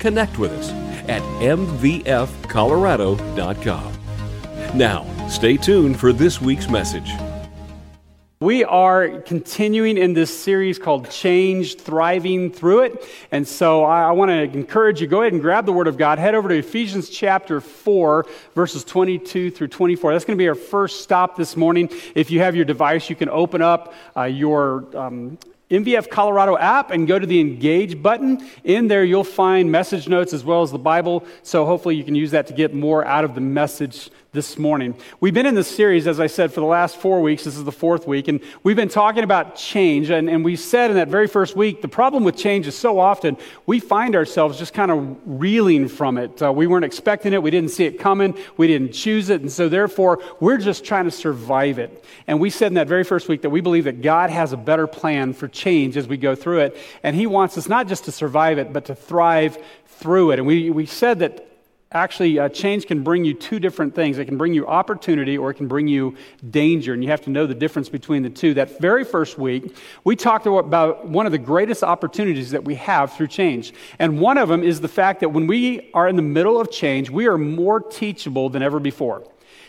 connect with us at mvfcolorado.com. Now, stay tuned for this week's message. We are continuing in this series called Change, Thriving Through It. And so I, I want to encourage you, go ahead and grab the Word of God. Head over to Ephesians chapter 4, verses 22 through 24. That's going to be our first stop this morning. If you have your device, you can open up uh, your um, MVF Colorado app and go to the Engage button. In there, you'll find message notes as well as the Bible. So hopefully, you can use that to get more out of the message this morning. We've been in this series, as I said, for the last four weeks. This is the fourth week, and we've been talking about change. And, and we said in that very first week, the problem with change is so often we find ourselves just kind of reeling from it. Uh, we weren't expecting it, we didn't see it coming, we didn't choose it, and so therefore we're just trying to survive it. And we said in that very first week that we believe that God has a better plan for change as we go through it, and He wants us not just to survive it, but to thrive through it. And we, we said that actually uh, change can bring you two different things. It can bring you opportunity or it can bring you danger and you have to know the difference between the two. That very first week we talked about one of the greatest opportunities that we have through change. And one of them is the fact that when we are in the middle of change we are more teachable than ever before.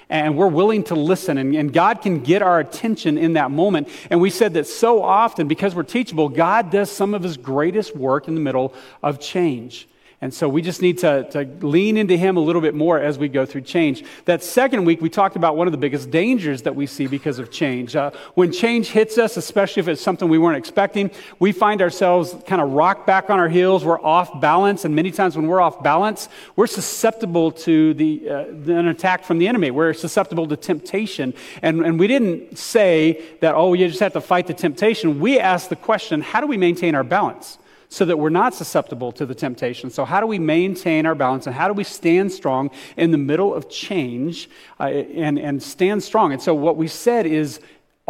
And we're willing to listen and, and god can get our attention in that moment. And we said that so often because we're teachable god does some of his greatest work in the middle of change and so we just need to, to lean into him a little bit more as we go through change. That second week, we talked about one of the biggest dangers that we see because of change. Uh, when change hits us, especially if it's something we weren't expecting, we find ourselves kind of rocked back on our heels. We're off balance. And many times when we're off balance, we're susceptible to the, uh, an attack from the enemy. We're susceptible to temptation. And, and we didn't say that, oh, you just have to fight the temptation. We asked the question, how do we maintain our balance? So that we're not susceptible to the temptation. So, how do we maintain our balance and how do we stand strong in the middle of change uh, and, and stand strong? And so, what we said is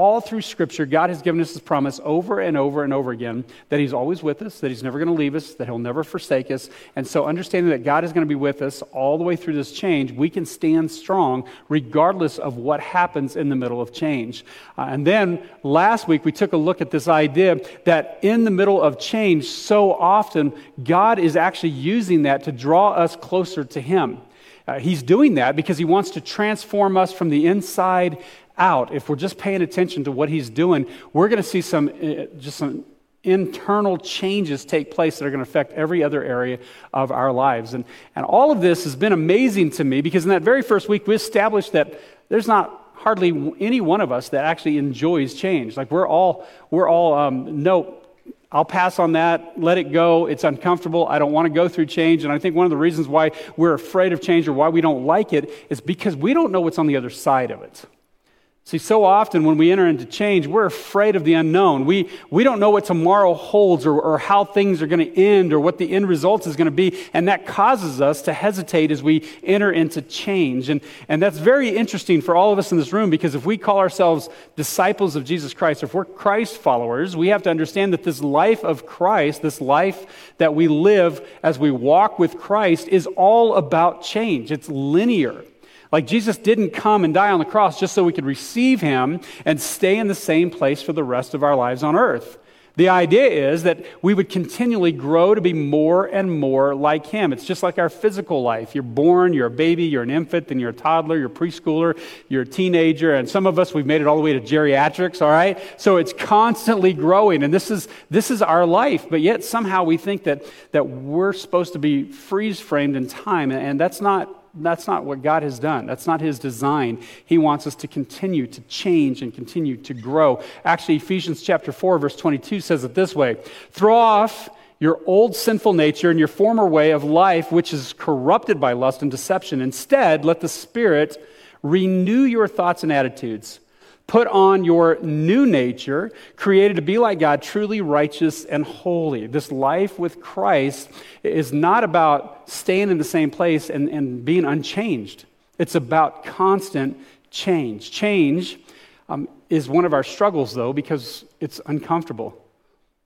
all through Scripture, God has given us this promise over and over and over again that He's always with us, that He's never going to leave us, that He'll never forsake us. And so, understanding that God is going to be with us all the way through this change, we can stand strong regardless of what happens in the middle of change. Uh, and then last week, we took a look at this idea that in the middle of change, so often, God is actually using that to draw us closer to Him. Uh, he's doing that because he wants to transform us from the inside out, if we're just paying attention to what he's doing, we're going to see some uh, just some internal changes take place that are going to affect every other area of our lives. And, and all of this has been amazing to me because in that very first week, we established that there's not hardly any one of us that actually enjoys change. Like we're all, we're all, um, no, I'll pass on that, let it go. It's uncomfortable. I don't want to go through change. And I think one of the reasons why we're afraid of change or why we don't like it is because we don't know what's on the other side of it. See, so often when we enter into change, we're afraid of the unknown. We, we don't know what tomorrow holds or, or how things are going to end or what the end result is going to be. And that causes us to hesitate as we enter into change. And, and that's very interesting for all of us in this room because if we call ourselves disciples of Jesus Christ, or if we're Christ followers, we have to understand that this life of Christ, this life that we live as we walk with Christ, is all about change. It's linear. Like Jesus didn't come and die on the cross just so we could receive him and stay in the same place for the rest of our lives on earth. The idea is that we would continually grow to be more and more like him. It's just like our physical life. You're born, you're a baby, you're an infant, then you're a toddler, you're a preschooler, you're a teenager, and some of us we've made it all the way to geriatrics, all right? So it's constantly growing, and this is this is our life, but yet somehow we think that that we're supposed to be freeze framed in time, and that's not that's not what God has done. That's not his design. He wants us to continue to change and continue to grow. Actually, Ephesians chapter 4, verse 22 says it this way Throw off your old sinful nature and your former way of life, which is corrupted by lust and deception. Instead, let the Spirit renew your thoughts and attitudes Put on your new nature, created to be like God, truly righteous and holy. This life with Christ is not about staying in the same place and, and being unchanged. It's about constant change. Change um, is one of our struggles, though, because it's uncomfortable.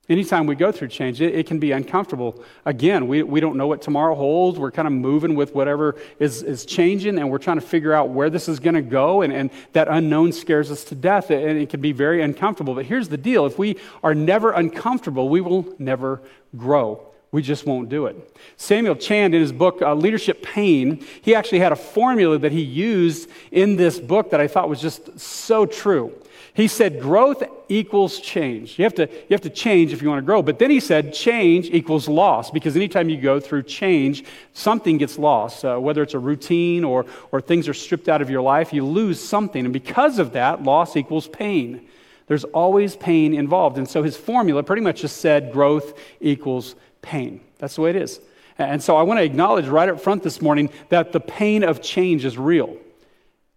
Anytime we go through change, it, it, can be uncomfortable. Again, we, we don't know what tomorrow holds. We're kind of moving with whatever is, is changing, and we're trying to figure out where this is going to go, and, and that unknown scares us to death, and it can be very uncomfortable. But here's the deal if we are never uncomfortable, we will never grow. We just won't do it. Samuel Chand, in his book, uh, Leadership Pain, he actually had a formula that he used in this book that I thought was just so true. He said growth equals change. You have, to, you have to change if you want to grow. But then he said change equals loss because anytime you go through change, something gets lost. Uh, whether it's a routine or, or things are stripped out of your life, you lose something. And because of that, loss equals pain. There's always pain involved. And so his formula pretty much just said growth equals pain. That's the way it is. And so I want to acknowledge right up front this morning that the pain of change is real.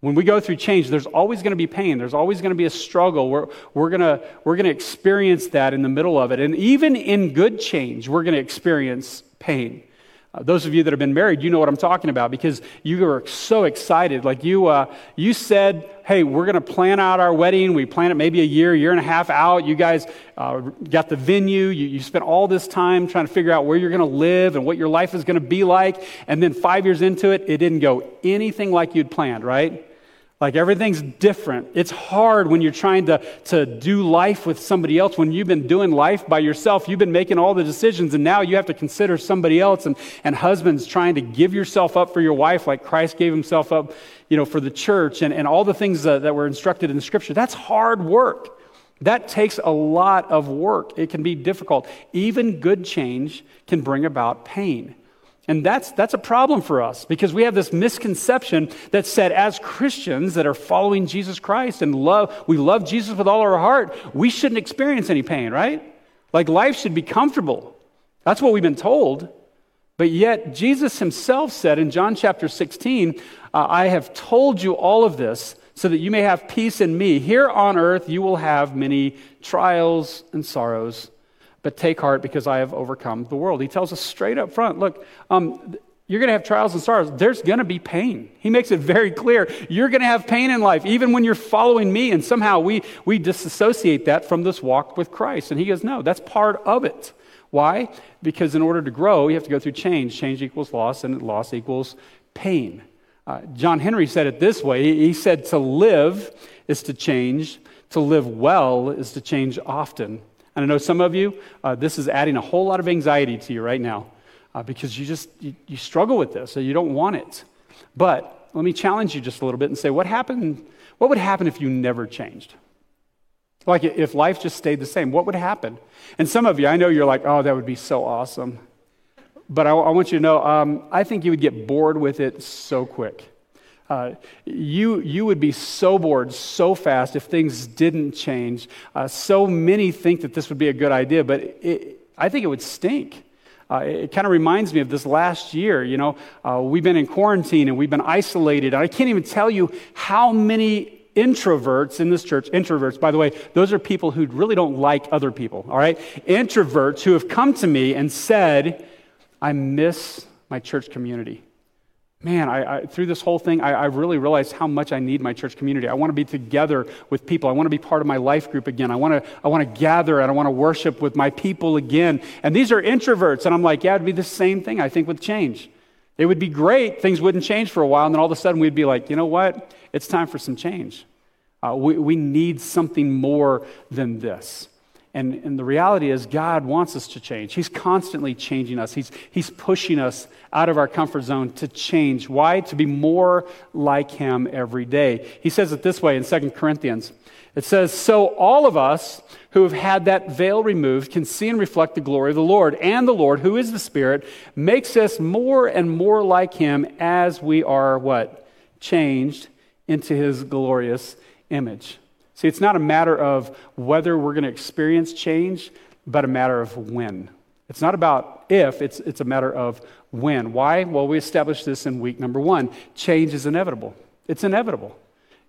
When we go through change, there's always going to be pain. There's always going to be a struggle. We're, we're going to, we're going to experience that in the middle of it. And even in good change, we're going to experience pain. Uh, those of you that have been married, you know what I'm talking about because you were so excited. Like you, uh, you said, hey, we're going to plan out our wedding. We plan it maybe a year, year and a half out. You guys uh, got the venue. You, you spent all this time trying to figure out where you're going to live and what your life is going to be like. And then five years into it, it didn't go anything like you'd planned, right? Like everything's different. It's hard when you're trying to, to do life with somebody else. When you've been doing life by yourself, you've been making all the decisions, and now you have to consider somebody else. And, and husbands trying to give yourself up for your wife like Christ gave himself up you know, for the church and, and all the things that, that were instructed in the scripture. That's hard work. That takes a lot of work. It can be difficult. Even good change can bring about pain. And that's, that's a problem for us because we have this misconception that said, as Christians that are following Jesus Christ and love, we love Jesus with all our heart, we shouldn't experience any pain, right? Like life should be comfortable. That's what we've been told. But yet, Jesus himself said in John chapter 16, uh, I have told you all of this so that you may have peace in me. Here on earth, you will have many trials and sorrows but take heart because I have overcome the world. He tells us straight up front look, um, you're going to have trials and sorrows. There's going to be pain. He makes it very clear. You're going to have pain in life, even when you're following me. And somehow we, we disassociate that from this walk with Christ. And he goes, no, that's part of it. Why? Because in order to grow, you have to go through change. Change equals loss, and loss equals pain. Uh, John Henry said it this way He said, To live is to change, to live well is to change often. And I know some of you, uh, this is adding a whole lot of anxiety to you right now uh, because you just you, you struggle with this, so you don't want it. But let me challenge you just a little bit and say, what happened? What would happen if you never changed? Like if life just stayed the same, what would happen? And some of you, I know you're like, oh, that would be so awesome. But I, I want you to know, um, I think you would get bored with it so quick. Uh, you, you would be so bored so fast if things didn't change. Uh, so many think that this would be a good idea, but it, I think it would stink. Uh, it kind of reminds me of this last year. You know, uh, we've been in quarantine and we've been isolated. I can't even tell you how many introverts in this church, introverts, by the way, those are people who really don't like other people, all right? Introverts who have come to me and said, I miss my church community man, I, I, through this whole thing, I, I, really realized how much I need my church community. I want to be together with people. I want to be part of my life group again. I want to, I want to gather and I want to worship with my people again. And these are introverts. And I'm like, yeah, it'd be the same thing, I think, with change. It would be great. Things wouldn't change for a while. And then all of a sudden we'd be like, you know what? It's time for some change. Uh, we, we need something more than this. And, and the reality is, God wants us to change. He's constantly changing us, He's, he's pushing us out of our comfort zone to change. Why? To be more like Him every day. He says it this way in 2 Corinthians it says, So all of us who have had that veil removed can see and reflect the glory of the Lord. And the Lord, who is the Spirit, makes us more and more like Him as we are what? Changed into His glorious image. See, it's not a matter of whether we're going to experience change, but a matter of when. It's not about if, it's, it's a matter of when. Why? Well, we established this in week number one. Change is inevitable. It's inevitable.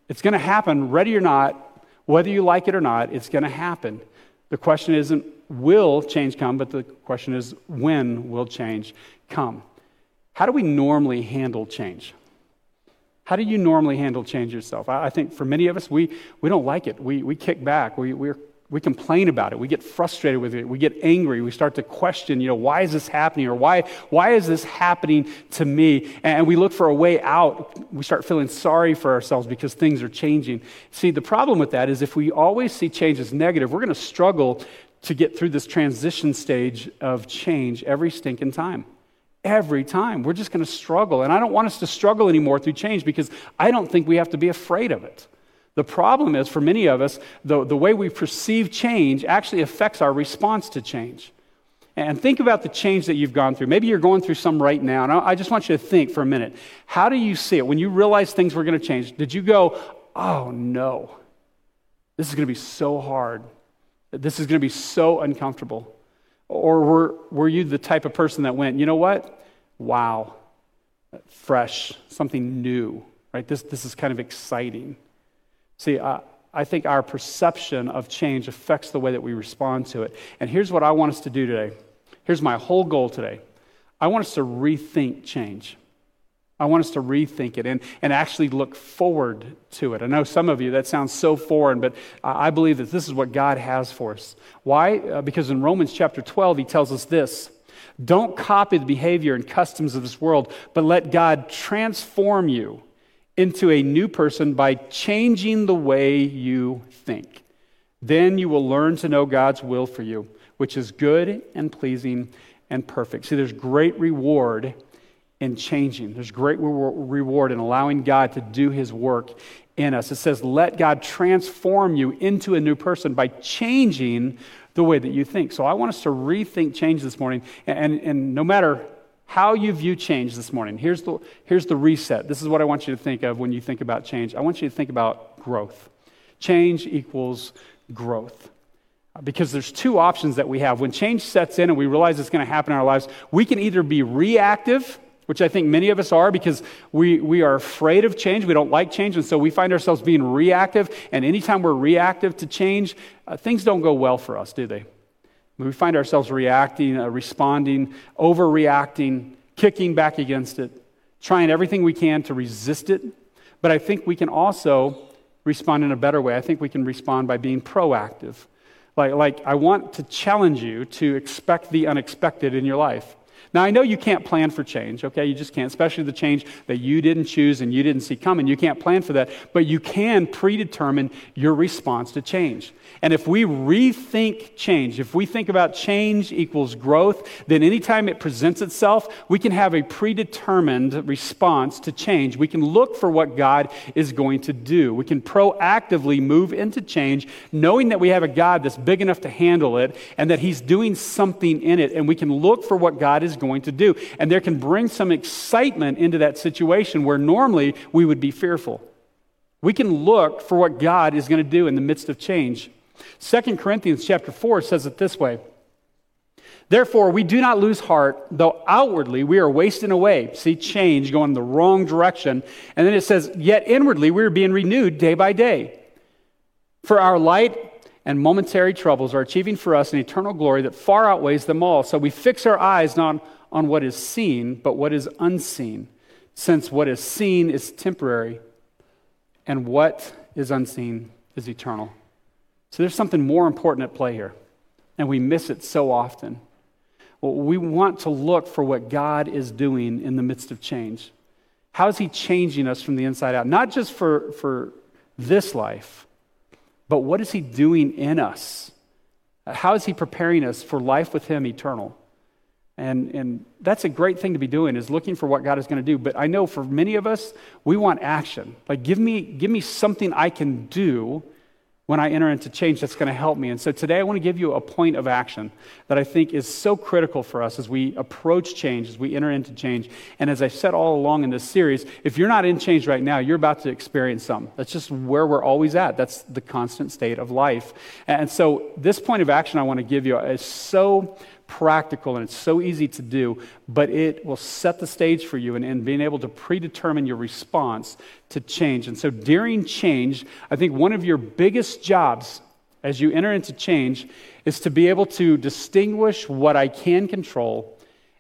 It's going to happen, ready or not, Whether you like it or not, it's going to happen. The question isn't will change come, but the question is when will change come? How do we normally handle change? How do you normally handle change yourself? I, I think for many of us, we, we don't like it. We, we kick back. We, we're we complain about it. We get frustrated with it. We get angry. We start to question, you know, why is this happening? Or why, why is this happening to me? And we look for a way out. We start feeling sorry for ourselves because things are changing. See, the problem with that is if we always see change as negative, we're going to struggle to get through this transition stage of change every stinking time. Every time. We're just going to struggle. And I don't want us to struggle anymore through change because I don't think we have to be afraid of it. The problem is, for many of us, the, the way we perceive change actually affects our response to change. And think about the change that you've gone through. Maybe you're going through some right now, and I just want you to think for a minute. How do you see it? When you realize things were going to change, did you go, oh no, this is going to be so hard? This is going to be so uncomfortable? Or were, were you the type of person that went, you know what? Wow, fresh, something new, right? This, this is kind of exciting. See, uh, I think our perception of change affects the way that we respond to it. And here's what I want us to do today. Here's my whole goal today. I want us to rethink change. I want us to rethink it and, and actually look forward to it. I know some of you, that sounds so foreign, but I believe that this is what God has for us. Why? Uh, because in Romans chapter 12, he tells us this Don't copy the behavior and customs of this world, but let God transform you into a new person by changing the way you think. Then you will learn to know God's will for you, which is good and pleasing and perfect. See, there's great reward in changing, there's great reward in allowing God to do his work in us. It says, let God transform you into a new person by changing the way that you think. So I want us to rethink change this morning. And, and no matter how you view change this morning. Here's the, here's the reset. This is what I want you to think of when you think about change. I want you to think about growth. Change equals growth. Because there's two options that we have. When change sets in and we realize it's going to happen in our lives, we can either be reactive, which I think many of us are because we, we are afraid of change. We don't like change. And so we find ourselves being reactive. And anytime we're reactive to change, uh, things don't go well for us, do they? We find ourselves reacting, uh, responding, overreacting, kicking back against it, trying everything we can to resist it. But I think we can also respond in a better way. I think we can respond by being proactive. Like, like I want to challenge you to expect the unexpected in your life. Now, I know you can't plan for change, okay? You just can't, especially the change that you didn't choose and you didn't see coming. You can't plan for that, but you can predetermine your response to change. And if we rethink change, if we think about change equals growth, then anytime it presents itself, we can have a predetermined response to change. We can look for what God is going to do. We can proactively move into change, knowing that we have a God that's big enough to handle it and that He's doing something in it. And we can look for what God is going to do. And there can bring some excitement into that situation where normally we would be fearful. We can look for what God is going to do in the midst of change. 2 Corinthians chapter 4 says it this way. Therefore, we do not lose heart, though outwardly we are wasting away. See, change going the wrong direction. And then it says, Yet inwardly we are being renewed day by day. For our light and momentary troubles are achieving for us an eternal glory that far outweighs them all. So we fix our eyes not on what is seen, but what is unseen, since what is seen is temporary and what is unseen is eternal. So there's something more important at play here, and we miss it so often. Well, we want to look for what God is doing in the midst of change. How is He changing us from the inside out? Not just for, for this life but what is He doing in us? How is He preparing us for life with Him eternal? And, and that's a great thing to be doing is looking for what God is going to do. But I know for many of us, we want action. Like, give me, give me something I can do when I enter into change that's going to help me. And so today I want to give you a point of action that I think is so critical for us as we approach change, as we enter into change. And as I've said all along in this series, if you're not in change right now, you're about to experience some. That's just where we're always at. That's the constant state of life. And so this point of action I want to give you is so practical and it's so easy to do, but it will set the stage for you in, in being able to predetermine your response to change. And so during change, I think one of your biggest jobs as you enter into change is to be able to distinguish what I can control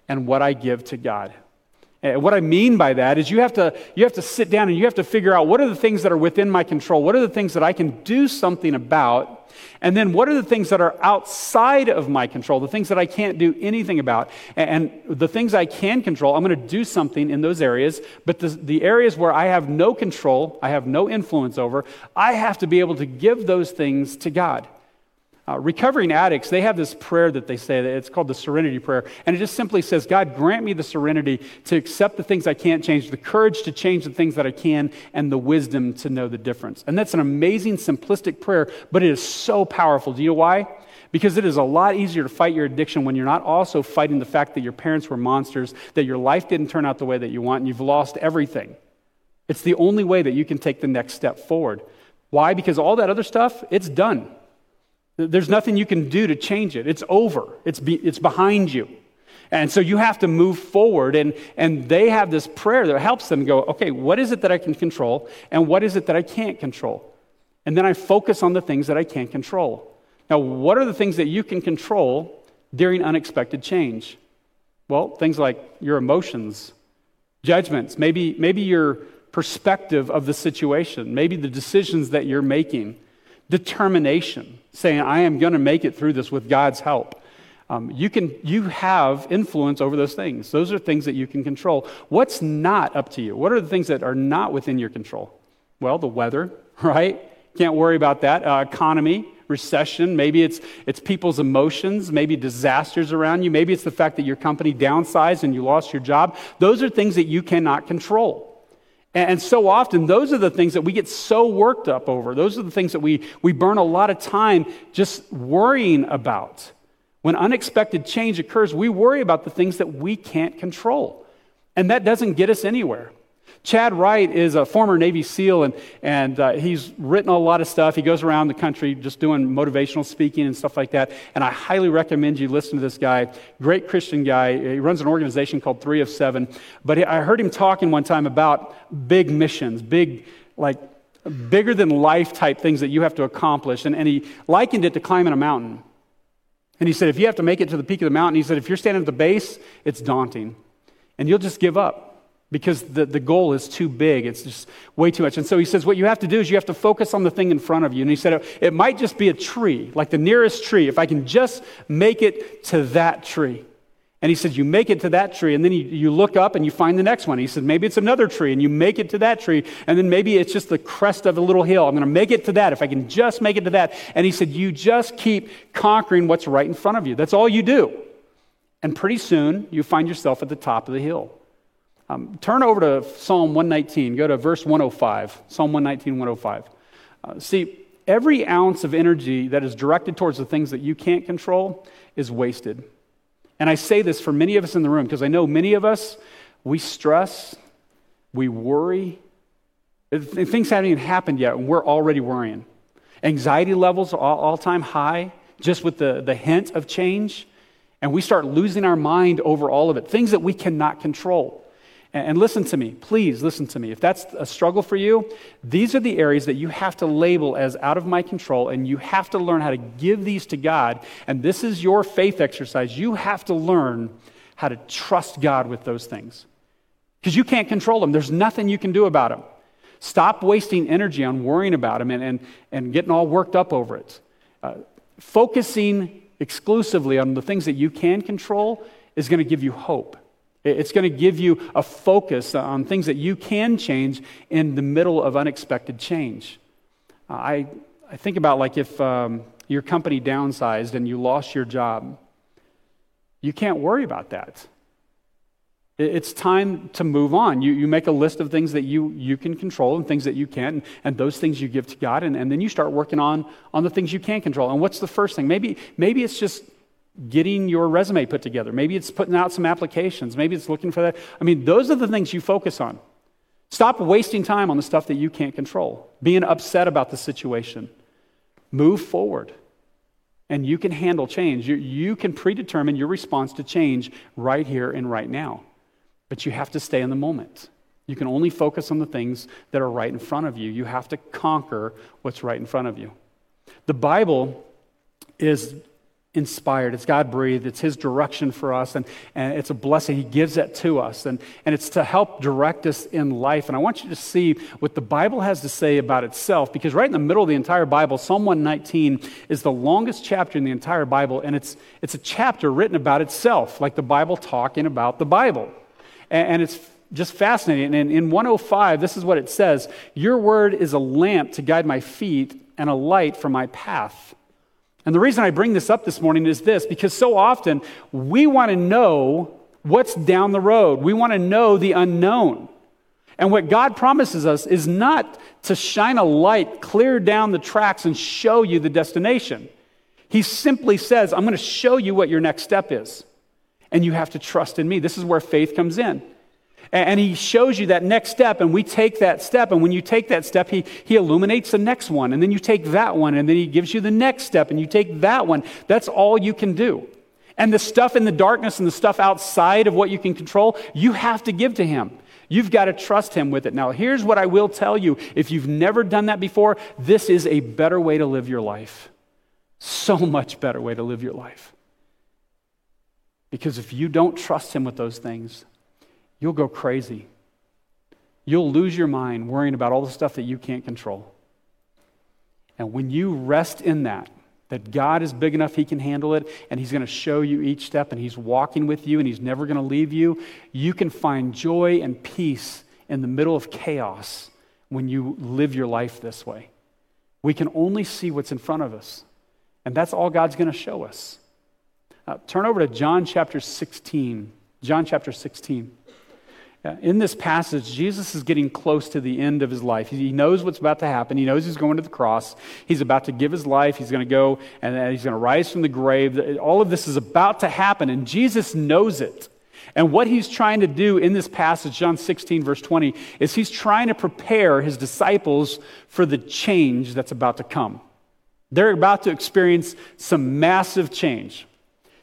and what I give to God. And what I mean by that is you have, to, you have to sit down and you have to figure out what are the things that are within my control? What are the things that I can do something about? And then what are the things that are outside of my control, the things that I can't do anything about? And the things I can control, I'm going to do something in those areas. But the, the areas where I have no control, I have no influence over, I have to be able to give those things to God. Uh, recovering addicts, they have this prayer that they say, that it's called the serenity prayer. And it just simply says, God, grant me the serenity to accept the things I can't change, the courage to change the things that I can, and the wisdom to know the difference. And that's an amazing, simplistic prayer, but it is so powerful. Do you know why? Because it is a lot easier to fight your addiction when you're not also fighting the fact that your parents were monsters, that your life didn't turn out the way that you want, and you've lost everything. It's the only way that you can take the next step forward. Why? Because all that other stuff, it's done. There's nothing you can do to change it. It's over, it's, be, it's behind you. And so you have to move forward. And, and they have this prayer that helps them go, okay, what is it that I can control? And what is it that I can't control? And then I focus on the things that I can't control. Now, what are the things that you can control during unexpected change? Well, things like your emotions, judgments, maybe, maybe your perspective of the situation, maybe the decisions that you're making determination, saying, I am going to make it through this with God's help. Um, you, can, you have influence over those things. Those are things that you can control. What's not up to you? What are the things that are not within your control? Well, the weather, right? Can't worry about that. Uh, economy, recession. Maybe it's, it's people's emotions, maybe disasters around you. Maybe it's the fact that your company downsized and you lost your job. Those are things that you cannot control. And so often, those are the things that we get so worked up over. Those are the things that we, we burn a lot of time just worrying about. When unexpected change occurs, we worry about the things that we can't control. And that doesn't get us anywhere. Chad Wright is a former Navy SEAL, and, and uh, he's written a lot of stuff. He goes around the country just doing motivational speaking and stuff like that. And I highly recommend you listen to this guy. Great Christian guy. He runs an organization called Three of Seven. But I heard him talking one time about big missions, big, like, bigger than life type things that you have to accomplish. And, and he likened it to climbing a mountain. And he said, if you have to make it to the peak of the mountain, he said, if you're standing at the base, it's daunting. And you'll just give up because the, the goal is too big. It's just way too much. And so he says, What you have to do is you have to focus on the thing in front of you. And he said, It might just be a tree, like the nearest tree, if I can just make it to that tree. And he said, You make it to that tree, and then you, you look up and you find the next one. He said, Maybe it's another tree, and you make it to that tree, and then maybe it's just the crest of a little hill. I'm going to make it to that if I can just make it to that. And he said, You just keep conquering what's right in front of you. That's all you do. And pretty soon, you find yourself at the top of the hill. Um, turn over to Psalm 119. Go to verse 105. Psalm 119, 105. Uh, see, every ounce of energy that is directed towards the things that you can't control is wasted. And I say this for many of us in the room because I know many of us, we stress, we worry. Things haven't even happened yet, and we're already worrying. Anxiety levels are all time high just with the, the hint of change. And we start losing our mind over all of it, things that we cannot control. And listen to me, please listen to me. If that's a struggle for you, these are the areas that you have to label as out of my control, and you have to learn how to give these to God. And this is your faith exercise. You have to learn how to trust God with those things because you can't control them, there's nothing you can do about them. Stop wasting energy on worrying about them and, and, and getting all worked up over it. Uh, focusing exclusively on the things that you can control is going to give you hope. It's going to give you a focus on things that you can change in the middle of unexpected change. I, I think about like if um, your company downsized and you lost your job, you can't worry about that. It's time to move on. You, you make a list of things that you, you can control and things that you can't, and, and those things you give to God, and, and then you start working on, on the things you can control. And what's the first thing? Maybe, maybe it's just getting your resume put together. Maybe it's putting out some applications. Maybe it's looking for that. I mean, those are the things you focus on. Stop wasting time on the stuff that you can't control, being upset about the situation. Move forward. And you can handle change. You, you can predetermine your response to change right here and right now. But you have to stay in the moment. You can only focus on the things that are right in front of you. You have to conquer what's right in front of you. The Bible is inspired. It's God breathed. It's His direction for us, and, and it's a blessing. He gives that to us, and, and it's to help direct us in life. And I want you to see what the Bible has to say about itself, because right in the middle of the entire Bible, Psalm 119 is the longest chapter in the entire Bible, and it's, it's a chapter written about itself, like the Bible talking about the Bible. And, and it's just fascinating. And in 105, this is what it says Your word is a lamp to guide my feet and a light for my path. And the reason I bring this up this morning is this because so often we want to know what's down the road, we want to know the unknown. And what God promises us is not to shine a light clear down the tracks and show you the destination. He simply says, I'm going to show you what your next step is. And you have to trust in me. This is where faith comes in. And he shows you that next step, and we take that step. And when you take that step, he, he illuminates the next one. And then you take that one, and then he gives you the next step, and you take that one. That's all you can do. And the stuff in the darkness and the stuff outside of what you can control, you have to give to him. You've got to trust him with it. Now, here's what I will tell you if you've never done that before, this is a better way to live your life. So much better way to live your life. Because if you don't trust him with those things, you'll go crazy. You'll lose your mind worrying about all the stuff that you can't control. And when you rest in that, that God is big enough, He can handle it, and He's going to show you each step, and He's walking with you, and He's never going to leave you, you can find joy and peace in the middle of chaos when you live your life this way. We can only see what's in front of us, and that's all God's going to show us. Uh, turn over to John chapter 16. John chapter 16. In this passage, Jesus is getting close to the end of his life. He knows what's about to happen. He knows he's going to the cross. He's about to give his life. He's going to go and uh, he's going to rise from the grave. All of this is about to happen, and Jesus knows it. And what he's trying to do in this passage, John 16, verse 20, is he's trying to prepare his disciples for the change that's about to come. They're about to experience some massive change.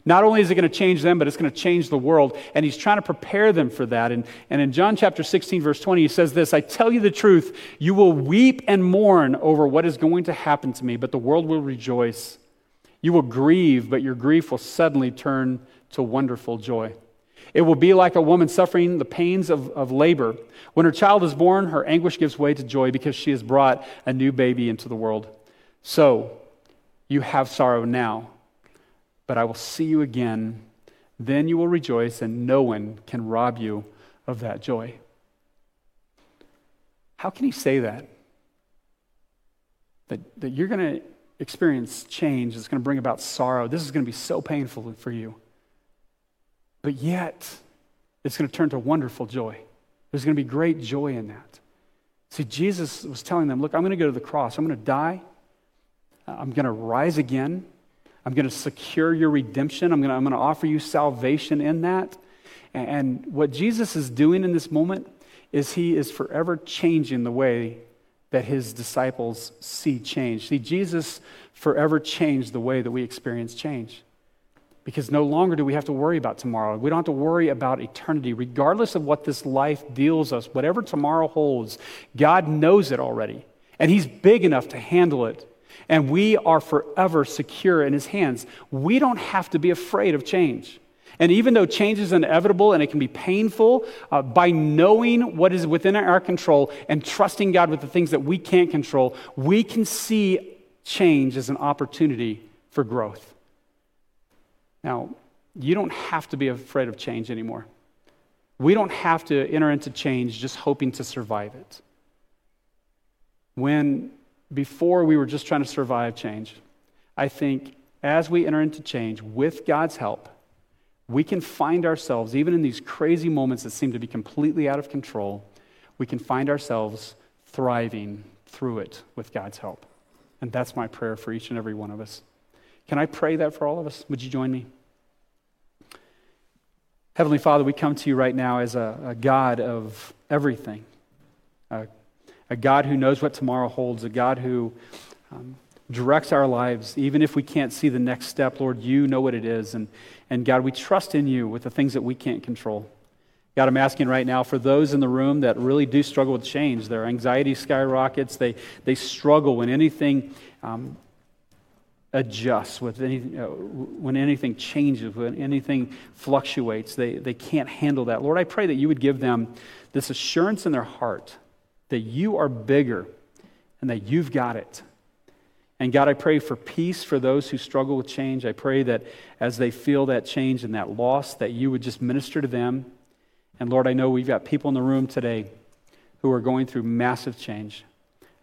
Not only is it going to change them, but it's going to change the world. And he's trying to prepare them for that. And, and in John chapter 16, verse 20, he says this I tell you the truth, you will weep and mourn over what is going to happen to me, but the world will rejoice. You will grieve, but your grief will suddenly turn to wonderful joy. It will be like a woman suffering the pains of, of labor. When her child is born, her anguish gives way to joy because she has brought a new baby into the world. So, you have sorrow now but I will see you again. Then you will rejoice, and no one can rob you of that joy. How can he say that? That, that you're going to experience change that's going to bring about sorrow. This is going to be so painful for you. But yet, it's going to turn to wonderful joy. There's going to be great joy in that. See, Jesus was telling them, Look, I'm going to go to the cross. I'm going to die. I'm going to rise again. I'm going to secure your redemption. I'm going to, I'm going to offer you salvation in that. And what Jesus is doing in this moment is he is forever changing the way that his disciples see change. See, Jesus forever changed the way that we experience change. Because no longer do we have to worry about tomorrow. We don't have to worry about eternity. Regardless of what this life deals us, whatever tomorrow holds, God knows it already. And He's big enough to handle it and we are forever secure in his hands. We don't have to be afraid of change. And even though change is inevitable and it can be painful, uh, by knowing what is within our control and trusting God with the things that we can't control, we can see change as an opportunity for growth. Now, you don't have to be afraid of change anymore. We don't have to enter into change just hoping to survive it. When before we were just trying to survive change. I think as we enter into change with God's help, we can find ourselves, even in these crazy moments that seem to be completely out of control, we can find ourselves thriving through it with God's help. And that's my prayer for each and every one of us. Can I pray that for all of us? Would you join me? Heavenly Father, we come to you right now as a, a God of everything, a a God who knows what tomorrow holds, a God who um, directs our lives, even if we can't see the next step, Lord, you know what it is. And, and God, we trust in you with the things that we can't control. God, I'm asking right now for those in the room that really do struggle with change. Their anxiety skyrockets. They, they struggle when anything um, adjusts, with any, uh, when anything changes, when anything fluctuates. They, they can't handle that. Lord, I pray that you would give them this assurance in their heart that you are bigger and that you've got it. And God, I pray for peace for those who struggle with change. I pray that as they feel that change and that loss, that you would just minister to them. And Lord, I know we've got people in the room today who are going through massive change.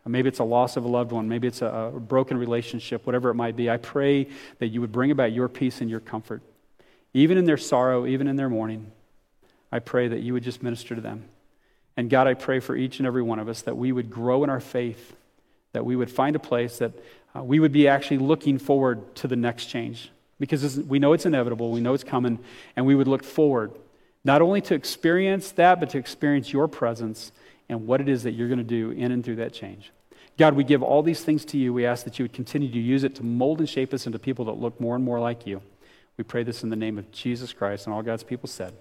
Maybe it's a loss of a loved one. Maybe it's a, a broken relationship, whatever it might be. I pray that you would bring about your peace and your comfort. Even in their sorrow, even in their mourning, I pray that you would just minister to them. And God, I pray for each and every one of us that we would grow in our faith, that we would find a place that uh, we would be actually looking forward to the next change. Because we know it's inevitable, we know it's coming, and we would look forward not only to experience that, but to experience your presence and what it is that you're going to do in and through that change. God, we give all these things to you. We ask that you would continue to use it to mold and shape us into people that look more and more like you. We pray this in the name of Jesus Christ and all God's people said.